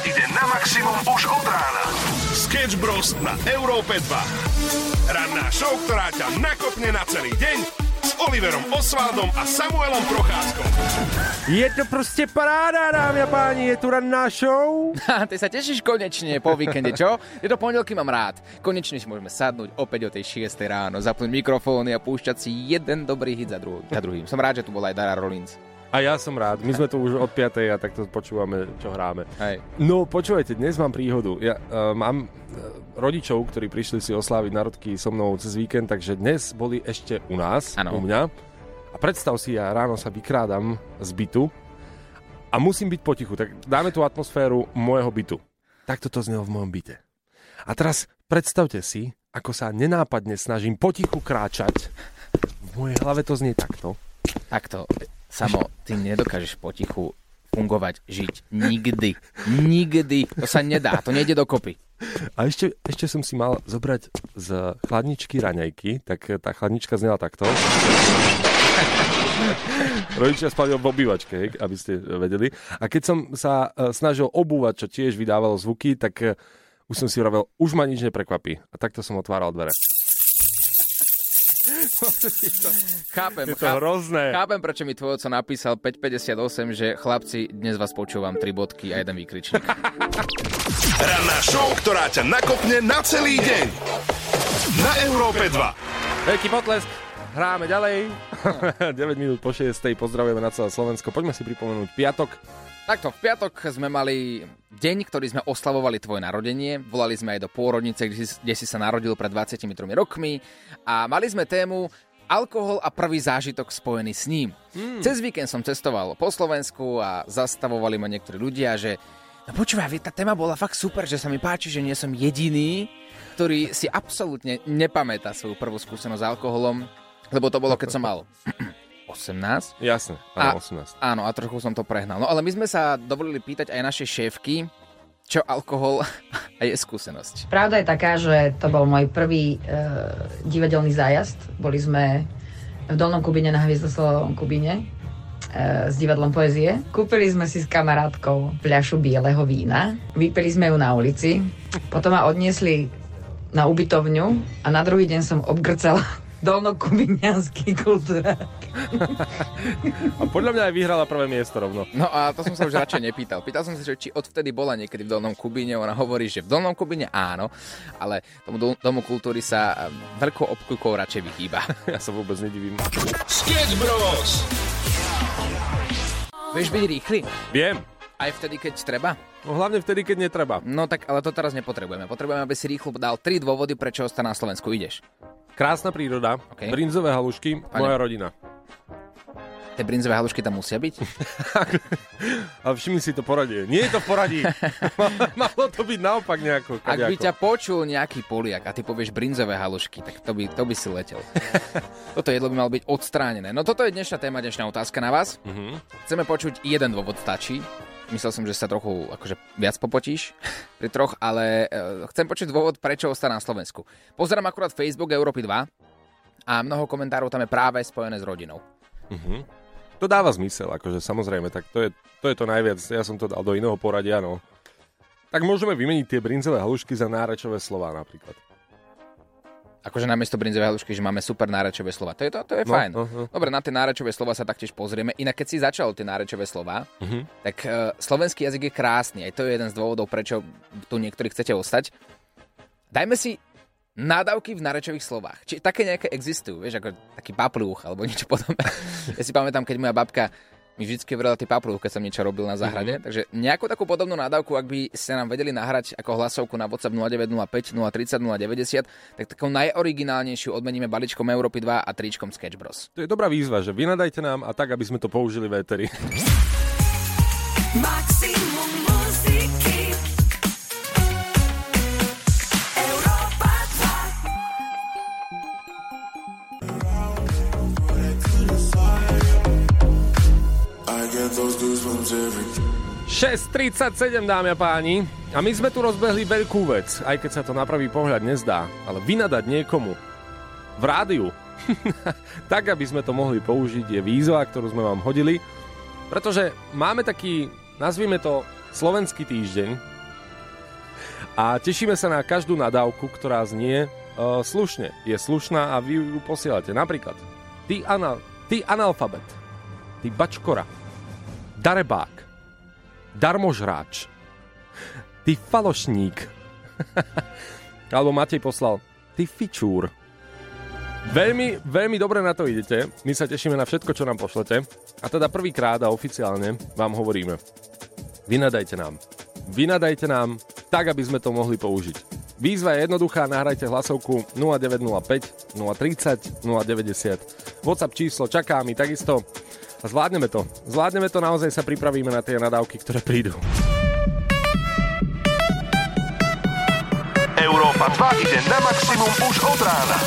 ide na maximum už od rána. Sketch Bros. na Európe 2. Ranná show, ktorá ťa nakopne na celý deň s Oliverom Osvaldom a Samuelom Procházkom. Je to proste paráda, dámy a páni, je tu ranná show. Ty sa tešíš konečne po víkende, čo? Je to pondelky, mám rád. Konečne si môžeme sadnúť opäť o tej 6 ráno, zapnúť mikrofóny a púšťať si jeden dobrý hit za, druhý, za druhým. Som rád, že tu bola aj Dara Rollins. A ja som rád. My sme tu už od 5. a takto počúvame, čo hráme. Hej. No, počúvajte, dnes mám príhodu. Ja uh, mám uh, rodičov, ktorí prišli si osláviť narodky so mnou cez víkend, takže dnes boli ešte u nás, Áno. u mňa. A predstav si, ja ráno sa vykrádam z bytu a musím byť potichu. Tak dáme tú atmosféru môjho bytu. Takto to znelo v mojom byte. A teraz predstavte si, ako sa nenápadne snažím potichu kráčať. V mojej hlave to znie takto. Takto, Samo, ty nedokážeš potichu fungovať, žiť. Nikdy. Nikdy. To sa nedá, to nejde dokopy. A ešte, ešte som si mal zobrať z chladničky raňajky, tak tá chladnička znela takto. Rodičia spali v obývačke, aby ste vedeli. A keď som sa e, snažil obúvať, čo tiež vydávalo zvuky, tak e, už som si vravel, už ma nič neprekvapí. A takto som otváral dvere. Chápem, Je to hrozné. chápem, prečo mi tvoj oco napísal 558, že chlapci, dnes vás počúvam, tri bodky a jeden výkričník. Ranná show, ktorá ťa nakopne na celý deň. Na Európe 2. Veľký potlesk. Hráme ďalej. 9 minút po 6. Pozdravujeme na celé Slovensko. Poďme si pripomenúť piatok. Takto, v piatok sme mali deň, ktorý sme oslavovali tvoje narodenie. Volali sme aj do pôrodnice, kde si, kde si sa narodil pred 23 rokmi. A mali sme tému alkohol a prvý zážitok spojený s ním. Hmm. Cez víkend som cestoval po Slovensku a zastavovali ma niektorí ľudia, že no počúvaj, tá téma bola fakt super, že sa mi páči, že nie som jediný, ktorý si absolútne nepamätá svoju prvú skúsenosť s alkoholom, lebo to bolo, keď som mal 18. Jasne, áno, 18. Áno, a trochu som to prehnal. No ale my sme sa dovolili pýtať aj našej šéfky, čo alkohol a je skúsenosť. Pravda je taká, že to bol môj prvý e, divadelný zájazd. Boli sme v Dolnom Kubine na Hviezdoslovom Kubine e, s divadlom poezie. Kúpili sme si s kamarátkou fľašu bieleho vína. Vypili sme ju na ulici. Potom ma odniesli na ubytovňu a na druhý deň som obgrcala dolnokubinianský kultúrák. A podľa mňa aj vyhrala prvé miesto rovno. No a to som sa už radšej nepýtal. Pýtal som sa, že či odvtedy bola niekedy v Dolnom Kubine. Ona hovorí, že v Dolnom Kubine áno, ale tomu domu kultúry sa eh, veľkou obkľukou radšej vyhýba. Ja sa vôbec nedivím. Sketch Bros. Vieš byť rýchly? Viem. Aj vtedy, keď treba? No hlavne vtedy, keď netreba. No tak, ale to teraz nepotrebujeme. Potrebujeme, aby si rýchlo dal tri dôvody, prečo ostať na Slovensku ideš. Krásna príroda, OK. brinzové halušky, moja rodina. Tie brinzové halušky tam musia byť? A všimni si to poradie. Nie je to v poradí. Malo to byť naopak nejako. Ak by ťa počul nejaký Poliak a ty povieš brinzové halušky, tak to by, to by si letel. toto jedlo by malo byť odstránené. No toto je dnešná téma, dnešná otázka na vás. Mhm. Chceme počuť jeden dôvod stačí. Myslel som, že sa trochu akože viac popotíš pri troch, ale e, chcem počuť dôvod, prečo ostať na Slovensku. Pozerám akurát Facebook Európy 2 a mnoho komentárov tam je práve spojené s rodinou. To dáva zmysel, akože samozrejme, tak to je, to je to najviac. Ja som to dal do iného poradia, no. Tak môžeme vymeniť tie brinzové halušky za nárečové slova napríklad. Akože namiesto brinzové halušky, že máme super nárečové slova. To je, to, to je No, fajn. no, no. Dobre, na tie nárečové slova sa taktiež pozrieme. Inak keď si začal tie nárečové slova, Mhm. tak uh, slovenský jazyk je krásny. Aj to je jeden z dôvodov, prečo tu niektorí chcete ostať. Dajme si nádavky v nárečových slovách. Či také nejaké existujú, vieš, ako taký paplúch alebo niečo podobné. ja si pamätám, keď moja babka mi vždy vrela tie paplúch, keď som niečo robil na záhrade. Mhm. Takže nejakú takú podobnú nádavku, ak by ste nám vedeli nahrať ako hlasovku na WhatsApp 0905 030 090, tak takou najoriginálnejšiu odmeníme balíčkom Európy 2 a tričkom Sketch Bros. To je dobrá výzva, že vynadajte nám a tak, aby sme to použili v éteri. 6.37, dámy a páni. A my sme tu rozbehli veľkú vec, aj keď sa to na prvý pohľad nezdá. Ale vynadať niekomu v rádiu, tak aby sme to mohli použiť, je výzva, ktorú sme vám hodili. Pretože máme taký, nazvime to, slovenský týždeň a tešíme sa na každú nadávku, ktorá znie uh, slušne. Je slušná a vy ju posielate. Napríklad, ty, anal, ty analfabet, ty bačkora, darebák, darmožráč, ty falošník. Alebo Matej poslal, ty fičúr. Veľmi, veľmi dobre na to idete. My sa tešíme na všetko, čo nám pošlete. A teda prvýkrát a oficiálne vám hovoríme. Vynadajte nám. Vynadajte nám tak, aby sme to mohli použiť. Výzva je jednoduchá, nahrajte hlasovku 0905 030 090. WhatsApp číslo čaká mi takisto. Zvládneme to. Zvládneme to, naozaj sa pripravíme na tie nadávky, ktoré prídu. Európa 2 ide na maximum už od rána.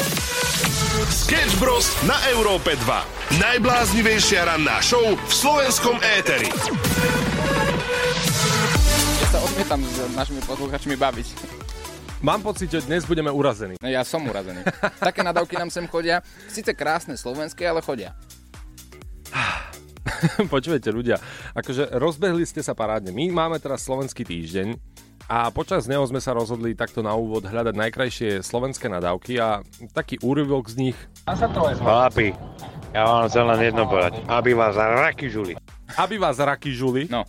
Sketch Bros. na Európe 2. Najbláznivejšia ranná show v slovenskom éteri. Ja sa odmietam s našimi posluchačmi baviť. Mám pocit, že dnes budeme urazení. No ja som urazený. Také nadávky nám sem chodia. Sice krásne slovenské, ale chodia. Počujete ľudia, akože rozbehli ste sa parádne. My máme teraz slovenský týždeň a počas neho sme sa rozhodli takto na úvod hľadať najkrajšie slovenské nadávky a taký úryvok z nich, Chlapi, ja vám chcem len jedno povedať. Aby vás raky žuli. aby vás raky žuli. No,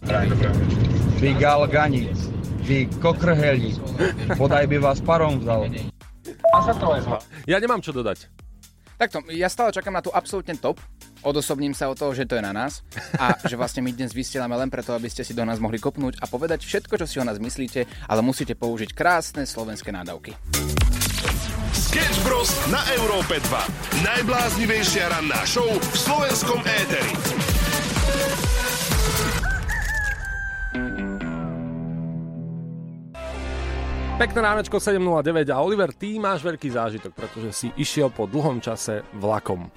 Vy galganic, vy kokrheli, podaj by vás parom vzal. Ja nemám čo dodať. takto, ja stále čakám na tú absolútne top. Odosobním sa od toho, že to je na nás a že vlastne my dnes vysielame len preto, aby ste si do nás mohli kopnúť a povedať všetko, čo si o nás myslíte, ale musíte použiť krásne slovenské nádavky. Sketch Bros. na Európe 2. Najbláznivejšia ranná show v slovenskom éteri. Pekné ránečko 7.09 a Oliver, ty máš veľký zážitok, pretože si išiel po dlhom čase vlakom.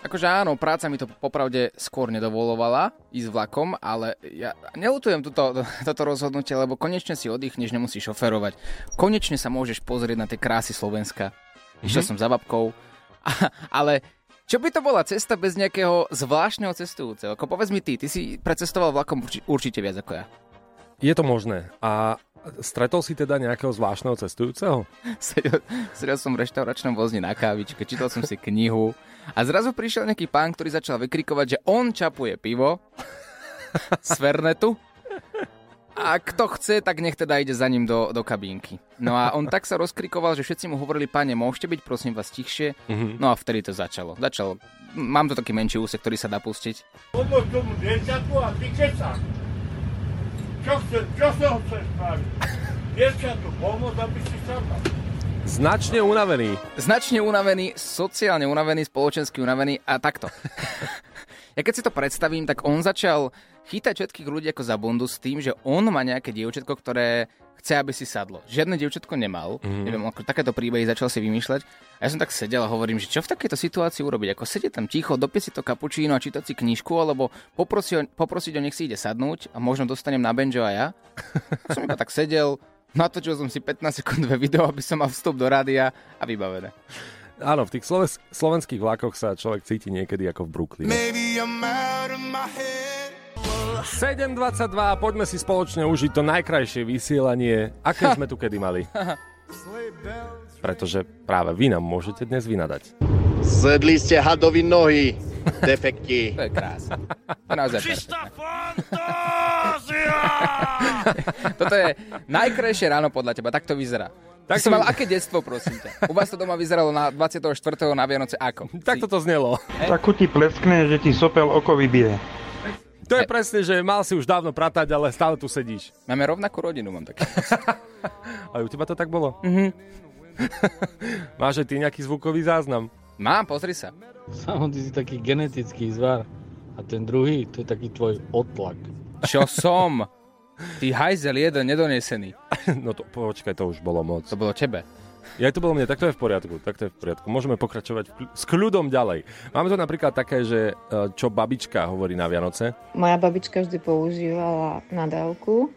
Akože áno, práca mi to popravde skôr nedovolovala ísť vlakom, ale ja nelutujem toto, toto rozhodnutie, lebo konečne si oddychneš, nemusíš šoferovať. Konečne sa môžeš pozrieť na tie krásy Slovenska. Išiel som za babkou, ale čo by to bola cesta bez nejakého zvláštneho cestujúceho? Ako povedz mi ty, ty si precestoval vlakom urči- určite viac ako ja. Je to možné. A stretol si teda nejakého zvláštneho cestujúceho? Sedel, sedel som v reštauračnom vozni na kávičke, čítal som si knihu a zrazu prišiel nejaký pán, ktorý začal vykrikovať, že on čapuje pivo z Fernetu a kto chce, tak nech teda ide za ním do, do kabínky. No a on tak sa rozkrikoval, že všetci mu hovorili, pane, môžete byť prosím vás tichšie? No a vtedy to začalo. Začalo. Mám tu taký menší úsek, ktorý sa dá pustiť. Pomôž tomu a ty kecáš. Čo, chce, čo sa ho chceš spraviť? Dievčatku pomôcť, aby si sadla. Značne unavený. Značne unavený, sociálne unavený, spoločensky unavený a takto. ja keď si to predstavím, tak on začal chytať všetkých ľudí ako za bundu s tým, že on má nejaké dievčatko, ktoré chce, aby si sadlo. Žiadne dievčatko nemal. Mm. Neviem, ako takéto príbehy začal si vymýšľať. A ja som tak sedel a hovorím, že čo v takejto situácii urobiť? Ako sedieť tam ticho, dopiť si to kapučíno a čítať si knižku, alebo poprosiť ho, poprosiť ho, nech si ide sadnúť a možno dostanem na benjo a ja. som iba tak sedel, natočil som si 15 sekundové video, aby som mal vstup do rádia a vybavené. Áno, v tých slovenských vlakoch sa človek cíti niekedy ako v Brooklyne. 7.22, poďme si spoločne užiť to najkrajšie vysielanie, aké sme tu kedy mali. Pretože práve vy nám môžete dnes vynadať. Zedli ste hadovi nohy, defekti. To je naozaj Čistá fantázia! Toto je najkrajšie ráno podľa teba, tak to vyzerá. Tak Tak si mal aké detstvo, prosím ťa? U vás to doma vyzeralo na 24. na Vianoce ako? Tak toto znelo. Takú ti pleskne, že ti sopel oko vybije. To je presne, že mal si už dávno pratať, ale stále tu sedíš. Máme rovnakú rodinu, mám také. A u teba to tak bolo? Mhm. Máš aj ty nejaký zvukový záznam? Mám, pozri sa. Samo ty si taký genetický zvar. A ten druhý, to je taký tvoj otlak. Čo som? Ty hajzel jeden nedonesený. No to počkaj, to už bolo moc. To bolo tebe. Ja to bolo mne, tak to je v poriadku, tak to je v poriadku. Môžeme pokračovať v kľu- s kľudom ďalej. Máme tu napríklad také, že e, čo babička hovorí na Vianoce. Moja babička vždy používala nadávku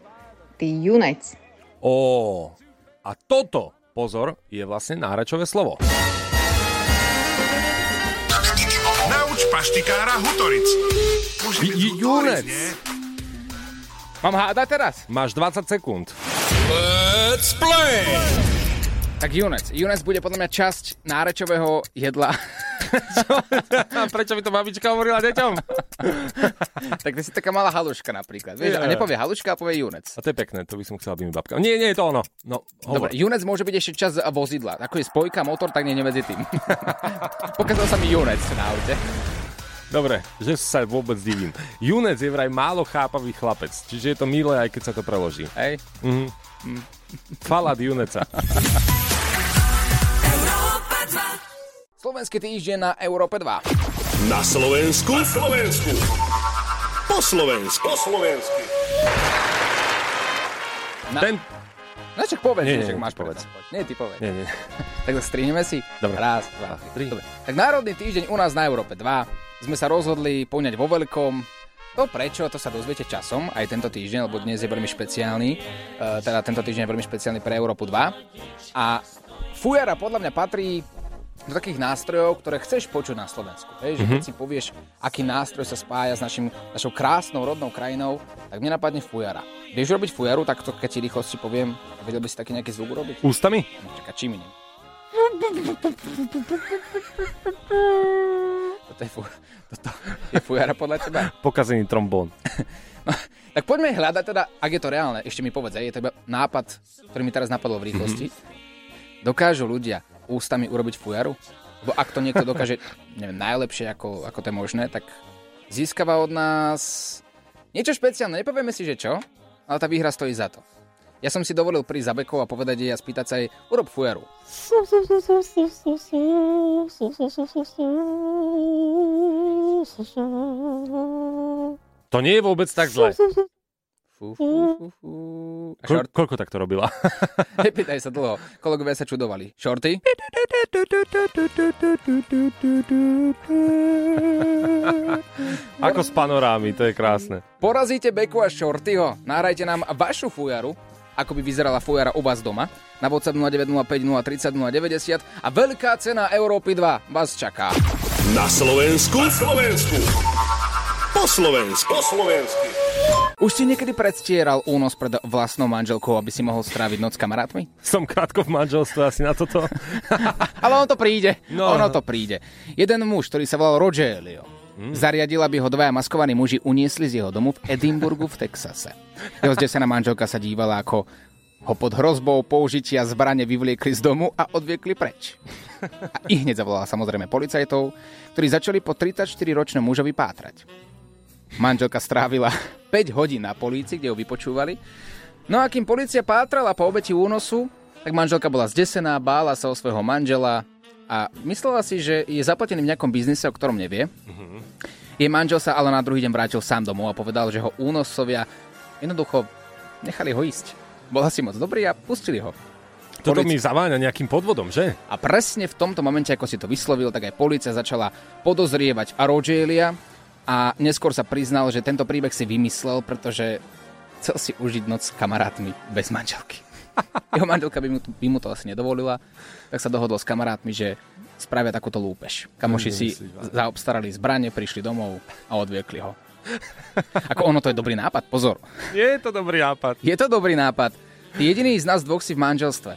Ty junec. Ó, a toto, pozor, je vlastne náračové slovo. Nauč paštikára Hutoric. J- junec. nie? Mám hádať teraz? Máš 20 sekúnd. Let's play! Tak Junec. Junec bude podľa mňa časť nárečového jedla. Prečo by to babička hovorila deťom? tak to si taká malá haluška napríklad. Vieš, a nepovie haluška, a povie junec. A to je pekné, to by som chcel, aby mi babka... Nie, nie, je to ono. No, hovor. Dobre, junec môže byť ešte čas vozidla. Ako je spojka, motor, tak nie je medzi tým. Pokazal sa mi junec na aute. Dobre, že sa vôbec divím. Junec je vraj málo chápavý chlapec, čiže je to milé, aj keď sa to preloží. Hej. Mhm. Falát Juneca. Slovenský týždeň na Európe 2. Na Slovensku. Na Slovensku. Po Slovensku. Po Slovensku. Na... Ten... No čak povedz, Nie, nie, však nie, máš povedz. Nie, ty povedz. Nie, nie. Tak strihneme si. Dobre. Raz, dva, tri. Dobre. Tak Národný týždeň u nás na Európe 2 sme sa rozhodli poňať vo veľkom. To prečo, to sa dozviete časom, aj tento týždeň, lebo dnes je veľmi špeciálny. Uh, teda tento týždeň je veľmi špeciálny pre Európu 2. A fujara podľa mňa patrí do takých nástrojov, ktoré chceš počuť na Slovensku. Hej, že keď Mhm. si povieš, aký nástroj sa spája s našim, našou krásnou rodnou krajinou, tak mne napadne fujara. Vieš robiť fujaru, tak to keď ti rýchlosti poviem, vedel by si taký nejaký zvuk urobiť? Ústami? No, čaká, čím iným. Toto je, fu... Toto je fujara podľa teba? Pokazený trombón. Tak poďme hľadať teda, ak je to reálne, ešte mi povedz, je to iba nápad, ktorý mi teraz napadol v rýchlosti. Dokážu ľudia ústami urobiť fujaru? Lebo ak to niekto dokáže, neviem, najlepšie, ako, ako to je možné, tak získava od nás niečo špeciálne. Nepovieme si, že čo, ale tá výhra stojí za to. Ja som si dovolil prísť za Bekou a povedať jej a spýtať sa jej, urob fujaru. To nie je vôbec tak zle. Fú, fú, fú, fú. A Ko- šort? koľko tak to robila? Nepýtaj sa dlho. Kolegovia sa čudovali. Šorty? Ako z panorámy, to je krásne. Porazíte Beku a Shortyho. Nahrajte nám vašu fujaru, ako by vyzerala fujara u vás doma. Na WhatsApp 0905 030 090 a veľká cena Európy 2 vás čaká. Na Slovensku. Na Slovensku. Po Slovensku. Po Slovensku. Už si niekedy predstieral únos pred vlastnou manželkou, aby si mohol stráviť noc s kamarátmi? Som krátko v manželstve asi na toto. Ale ono to príde. No. Ono to príde. Jeden muž, ktorý sa volal Rogelio, Hmm. zariadil, aby ho dvaja maskovaní muži uniesli z jeho domu v Edimburgu v Texase. Jeho zdesená manželka sa dívala, ako ho pod hrozbou použitia zbrane vyvliekli z domu a odviekli preč. A i hneď zavolala samozrejme policajtov, ktorí začali po 34-ročnom mužovi pátrať. Manželka strávila 5 hodín na polícii, kde ho vypočúvali. No a kým policia pátrala po obeti únosu, tak manželka bola zdesená, bála sa o svojho manžela a myslela si, že je zaplatený v nejakom biznise, o ktorom nevie. Jej manžel sa ale na druhý deň vrátil sám domov a povedal, že ho únosovia jednoducho nechali ho ísť. Bol asi moc dobrý a pustili ho. Toto Polici- mi zaváňa nejakým podvodom, že? A presne v tomto momente, ako si to vyslovil, tak aj policia začala podozrievať Arogelia a neskôr sa priznal, že tento príbeh si vymyslel, pretože chcel si užiť noc s kamarátmi bez manželky. Jeho manželka by mu, by mu to asi nedovolila, tak sa dohodol s kamarátmi, že spravia takúto lúpež. Kamoši si zaobstarali zbranie, prišli domov a odviekli ho. Ako ono to je dobrý nápad, pozor. Je to dobrý nápad. Je to dobrý nápad. Ty jediný z nás dvoch si v manželstve.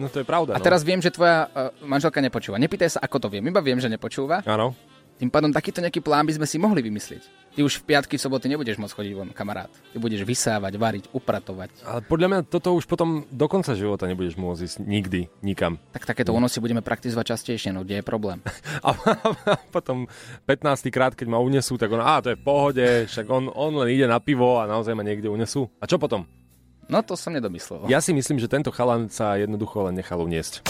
No to je pravda. A no. teraz viem, že tvoja uh, manželka nepočúva. Nepýtaj sa, ako to viem. Iba viem, že nepočúva. Áno. Tým pádom takýto nejaký plán by sme si mohli vymyslieť. Ty už v piatky, v soboty nebudeš môcť chodiť von, kamarát. Ty budeš vysávať, variť, upratovať. Ale podľa mňa toto už potom do konca života nebudeš môcť ísť nikdy, nikam. Tak takéto únosy budeme praktizovať častejšie, no kde je problém? A, a potom 15. krát, keď ma unesú, tak on, á, to je v pohode, však on, on len ide na pivo a naozaj ma niekde unesú. A čo potom? No to som nedomyslel. Ja si myslím, že tento chalan sa jednoducho len nechal uniesť.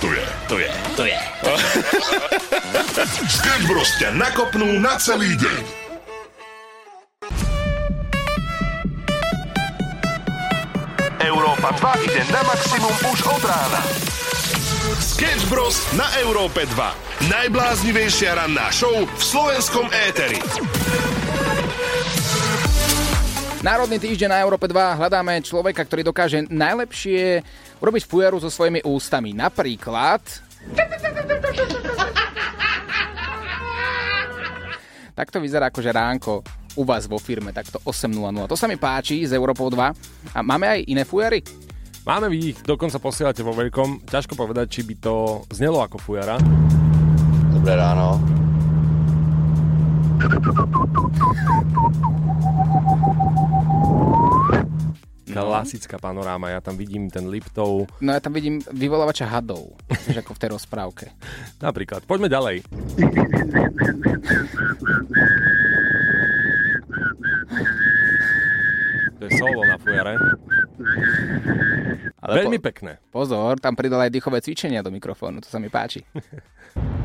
To je, to je, to je. Sketch Bros ťa nakopnú na celý deň. Európa 2 ide na maximum už od rána. Sketch Bros na Európe 2. Najbláznivejšia ranná show v slovenskom éteri. Národný týždeň na Európe 2 hľadáme človeka, ktorý dokáže najlepšie urobiť fujaru so svojimi ústami. Napríklad... Takto vyzerá akože ránko u vás vo firme, takto 8.00. To sa mi páči z Európou 2. A máme aj iné fujary? Máme vy ich, dokonca posielate vo veľkom. Ťažko povedať, či by to znelo ako fujara. Dobré ráno. Klasická panoráma, ja tam vidím ten Liptov. No ja tam vidím vyvolávača hadov, že ako v tej rozprávke. Napríklad. Poďme ďalej. To je solo na fujare. Ale Veľmi po- pekné. Pozor, tam pridal aj dýchové cvičenia do mikrofónu, to sa mi páči.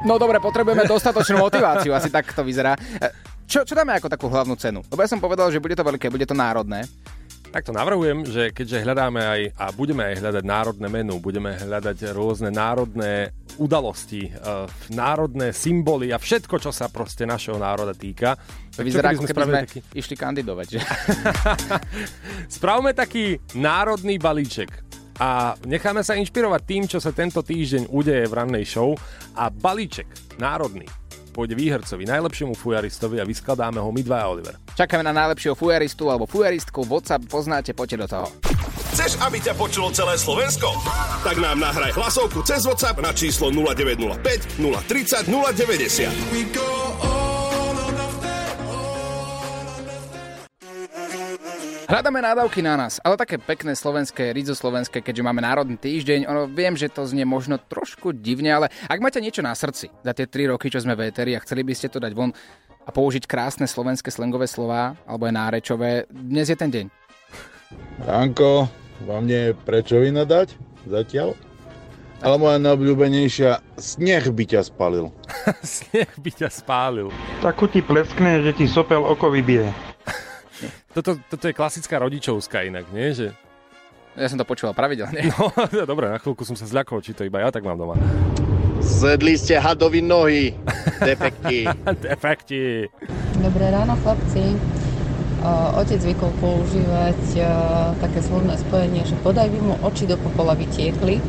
No dobre, potrebujeme dostatočnú motiváciu, asi tak to vyzerá. E, Čo, čo dáme ako takú hlavnú cenu? Lebo ja som povedal, že bude to veľké, bude to národné. Takto navrhujem, že keďže hľadáme aj a budeme aj hľadať národné menu, budeme hľadať rôzne národné udalosti, eh, národné symboly a všetko, čo sa proste našeho národa týka. To tak vyzerá, ako keby sme taký, išli kandidovať, že? spravme taký národný balíček a necháme sa inšpirovať tým, čo sa tento týždeň udeje v rannej show a balíček národný pôjde výhercovi, najlepšiemu fujaristovi a vyskladáme ho my dva Oliver. Čakáme na najlepšieho fujaristu alebo fujaristku. WhatsApp poznáte, poďte do toho. Chceš, aby ťa počulo celé Slovensko? Tak nám nahraj hlasovku cez WhatsApp na číslo 0905 030 090. Hľadáme nádavky na nás, ale také pekné slovenské, rizoslovenské, keďže máme národný týždeň. Ono, viem, že to znie možno trošku divne, ale ak máte niečo na srdci za tie 3 roky, čo sme v éteri a chceli by ste to dať von a použiť krásne slovenské slangové slová, alebo aj nárečové, dnes je ten deň. Ranko, vám nie je prečo vína dať zatiaľ? Ale moja najobľúbenejšia, sneh by ťa spalil. Sneh by ťa spálil. Takú ti pleskne, že ti sopel oko vybije. Toto, toto je klasická rodičovská inak, nie? Že... Ja som to počúval pravidelne. No, dobre, na chvíľku som sa zľakol, či to iba ja tak mám doma. Zedli ste hadovi nohy. Defekti. Defekti. Dobré ráno, chlapci. O, otec zvykol používať o, také slovné spojenie, že podaj by mu oči do popola vytiekli.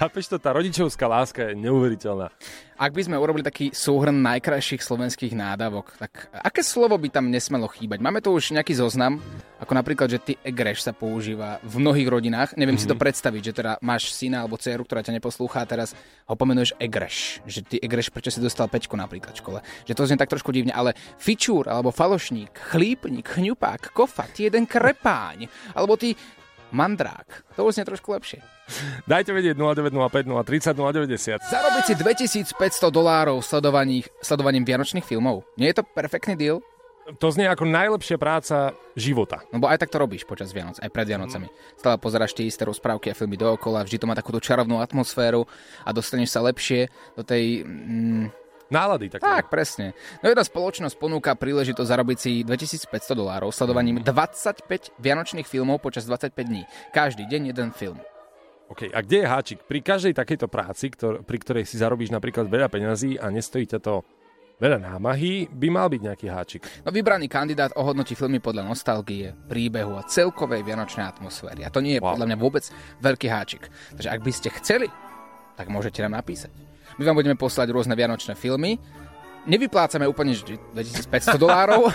Chápeš to? Tá rodičovská láska je neuveriteľná. Ak by sme urobili taký súhrn najkrajších slovenských nádavok, tak aké slovo by tam nesmelo chýbať? Máme tu už nejaký zoznam, ako napríklad, že ty egreš sa používa v mnohých rodinách. Neviem mm-hmm. si to predstaviť, že teda máš syna alebo dceru, ktorá ťa neposlúchá a teraz ho pomenuješ egreš. Že ty egreš, prečo si dostal peťku napríklad v škole. Že to znie tak trošku divne, ale fičúr alebo falošník, chlípnik, chňupák, kofa, ty jeden krepáň, alebo ty mandrák. To už znie trošku lepšie. Dajte vedieť 0905 030 090. Zarobiť si 2500 dolárov sledovaní, sledovaním vianočných filmov. Nie je to perfektný deal? To znie ako najlepšia práca života. No bo aj tak to robíš počas Vianoc, aj pred Vianocami. Stále pozeráš tie isté rozprávky a filmy dookola, vždy to má takúto čarovnú atmosféru a dostaneš sa lepšie do tej... Mm, Nálady také. tak, presne. No jedna spoločnosť ponúka príležitosť zarobiť si 2500 dolárov sledovaním 25 vianočných filmov počas 25 dní. Každý deň jeden film. OK, a kde je háčik? Pri každej takejto práci, ktor- pri ktorej si zarobíš napríklad veľa peňazí a nestojí ťa to veľa námahy, by mal byť nejaký háčik. No vybraný kandidát ohodnotí filmy podľa nostalgie, príbehu a celkovej vianočnej atmosféry. A to nie je wow. podľa mňa vôbec veľký háčik. Takže ak by ste chceli, tak môžete nám napísať. My vám budeme poslať rôzne vianočné filmy. Nevyplácame úplne vždy 2500 dolárov,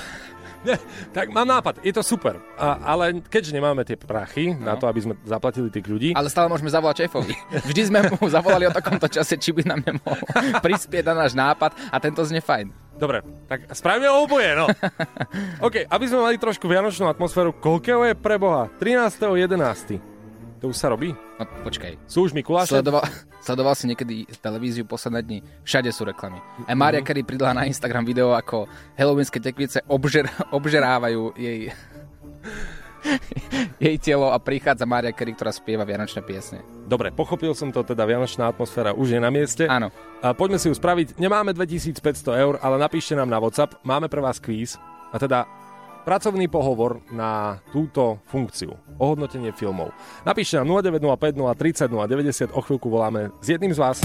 Ne, tak mám nápad, je to super. A, ale keďže nemáme tie prachy no. na to, aby sme zaplatili tých ľudí, ale stále môžeme zavolať šéfovi. Vždy sme mu zavolali o takomto čase, či by nám nemohol prispieť na náš nápad a tento znie fajn. Dobre, tak spravíme oboje, no. OK, aby sme mali trošku vianočnú atmosféru, koľkého je pre Boha? 13.11. To už sa robí? No počkaj. Sú už Mikuláše? Sledoval, sledoval si niekedy televíziu posledné dni? Všade sú reklamy. Aj Mária Carey pridala na Instagram video, ako halloweenské tekvice obžer, obžerávajú jej, jej telo a prichádza Mária Carey, ktorá spieva vianočné piesne. Dobre, pochopil som to, teda vianočná atmosféra už je na mieste. Áno. A poďme si ju spraviť. Nemáme 2500 eur, ale napíšte nám na WhatsApp. Máme pre vás kvíz. A teda pracovný pohovor na túto funkciu. Ohodnotenie filmov. Napíšte nám 0905 030 090, o chvíľku voláme s jedným z vás.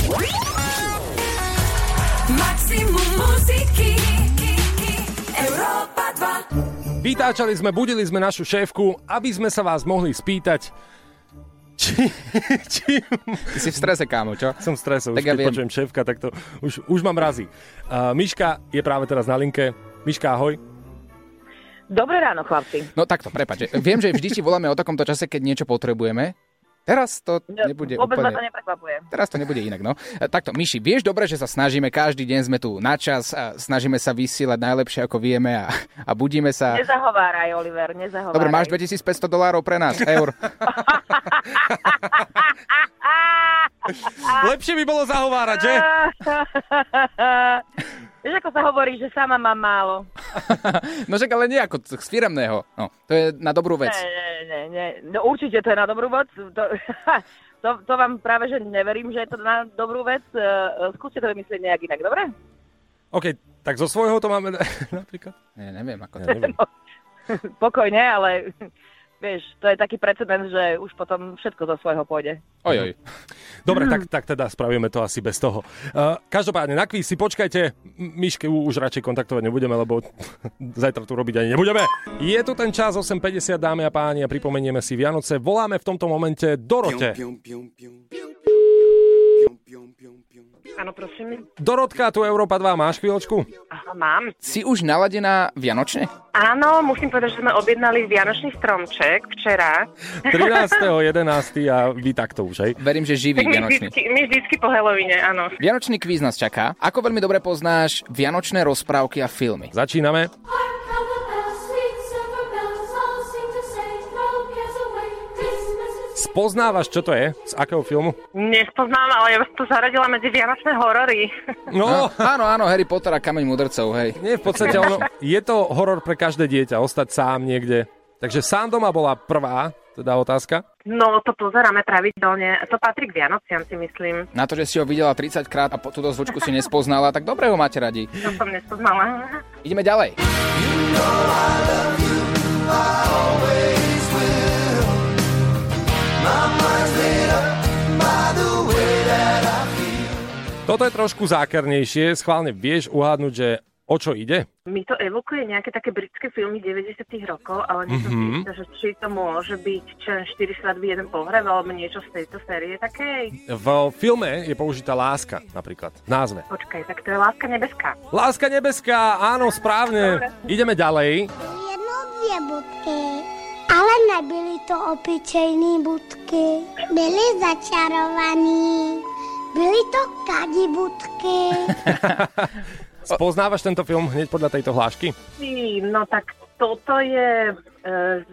Maximum muziky Európa 2 Vytáčali sme, budili sme našu šéfku, aby sme sa vás mohli spýtať, Či, či... Ty si v strese, kámo, čo? Som v strese, už Tak ja keď viem. počujem šéfka, tak to už, už mám razy. Uh, Miška je práve teraz na linke. Miška, ahoj. Dobré ráno, chlapci. No takto, prepáč. Viem, že vždy ti voláme o takomto čase, keď niečo potrebujeme. Teraz to nebude Vôbec úplne... to neprekvapuje. Teraz to nebude inak, no. Takto, Myši, vieš dobre, že sa snažíme, každý deň sme tu na čas a snažíme sa vysielať najlepšie, ako vieme a, a budíme sa... Nezahováraj, Oliver, nezahováraj. Dobre, máš 2500 dolárov pre nás, eur. Lepšie by bolo zahovárať, že? Vieš, ako sa hovorí, že sama mám málo. No však ale nie ako z firemného. No, to je na dobrú vec. Nie, nie, nie, nie. No určite to je na dobrú vec. To, to, to vám práve, že neverím, že je to na dobrú vec. Eh, eh, Skúste to vymyslieť nejak inak, dobre? OK, tak zo svojho to máme napríklad. Nie, neviem, ako to. Ja neviem. Pokojne, ale vieš, to je taký precedens, že už potom všetko zo svojho pôjde. Oj, oj. Dobre, tak, tak teda spravíme to asi bez toho. Uh, každopádne, na kvíz si počkajte. Myške už radšej kontaktovať nebudeme, lebo zajtra tu robiť ani nebudeme. Je tu ten čas 8.50, dámy a páni, a pripomenieme si Vianoce. Voláme v tomto momente Dorote. Áno, prosím. Dorotka, tu Európa 2, máš chvíľočku? Aha, mám. Si už naladená vianočne? Áno, musím povedať, že sme objednali Vianočný stromček včera. 13.11. a vy takto už, hej? Verím, že živý my vianočný. vždycky, my vždycky po Halloweene, áno. Vianočný kvíz nás čaká. Ako veľmi dobre poznáš vianočné rozprávky a filmy? Začíname. Spoznávaš, čo to je? Z akého filmu? Nespoznám, ale ja by som to zaradila medzi Vianočné horory. No. Áno, áno, Harry Potter a Kameň mudrcov, hej. Nie, v podstate ono, je to horor pre každé dieťa, ostať sám niekde. Takže sám doma bola prvá, teda otázka. No, to pozeráme pravidelne. To patrí k Vianociam, si myslím. Na to, že si ho videla 30 krát a po túto zvučku si nespoznala, tak dobre ho máte radi. To som nespoznala. Ideme ďalej. Toto je trošku zákernejšie, schválne vieš uhádnuť, že o čo ide? Mi to evokuje nejaké také britské filmy 90 rokov, ale nie som Mhm. si istá, že či to môže byť čo len 4 svadby, jeden pohreb, alebo niečo z tejto série takej. V filme je použitá láska, napríklad, v názve. Počkaj, tak to je Láska nebeská. Láska nebeská, áno, správne. Ideme ďalej. Jednou dvě budky, ale nebyly to obyčejné budky. Byly začarovaný. Byly to kadi budky. Spoznávaš tento film hneď podľa tejto hlášky? No tak toto je e,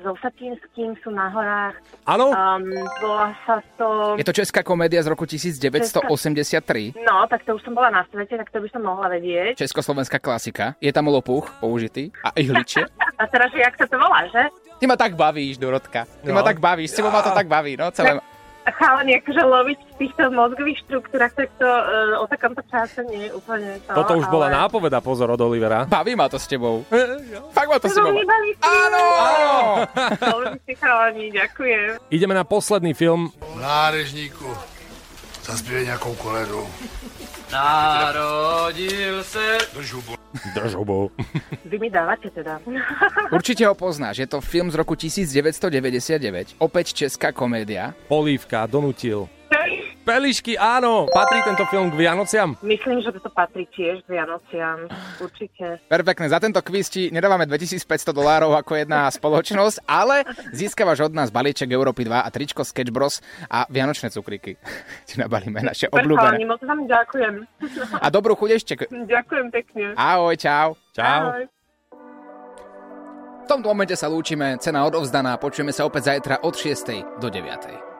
so Satinským, sú na horách. Áno? Um, volá sa to... Je to česká komédia z roku 1983. No, tak to už som bola na svete, tak to by som mohla vedieť. Československá klasika. Je tam lopuch použitý a ihličie. A teraz, jak sa to volá, že? Ty ma tak bavíš, Dorotka. Ty No. ma tak bavíš, s tebou ma to tak baví, no celé. Chalani, akože loviť v týchto mozgových štruktúrach, tak to e, o takomto čase nie je úplne to. Toto už ale... bola nápoveda, pozor od Olivera. Baví ma to s tebou. Fakt ma to s tebou. Áno! Áno! Veľmi si chalani, ďakujem. Ideme na posledný film. Nárežníku, zaspívej nejakou koledu. Narodil se... Drž hubu. Drž hubu. Vy mi dávate teda. Určite ho poznáš, je to film z roku 1999, opäť česká komédia. Polívka, donutil. Pelišky, áno, patrí tento film k Vianociam? Myslím, že to patrí tiež k Vianociam. Určite. Perfektne, za tento kvíz ti nedávame 2500 dolárov ako jedna spoločnosť, ale získavaš od nás balíček Európy 2 a tričko Sketch Bros a vianočné cukríky. Ti nabalíme naše obľúbené. moc vám ďakujem. A dobrú chuť ešte. Ďakujem pekne. Ahoj, čau. Ahoj. V tomto momente sa lúčime, cena odovzdaná, počujeme sa opäť zajtra od 6. do 9.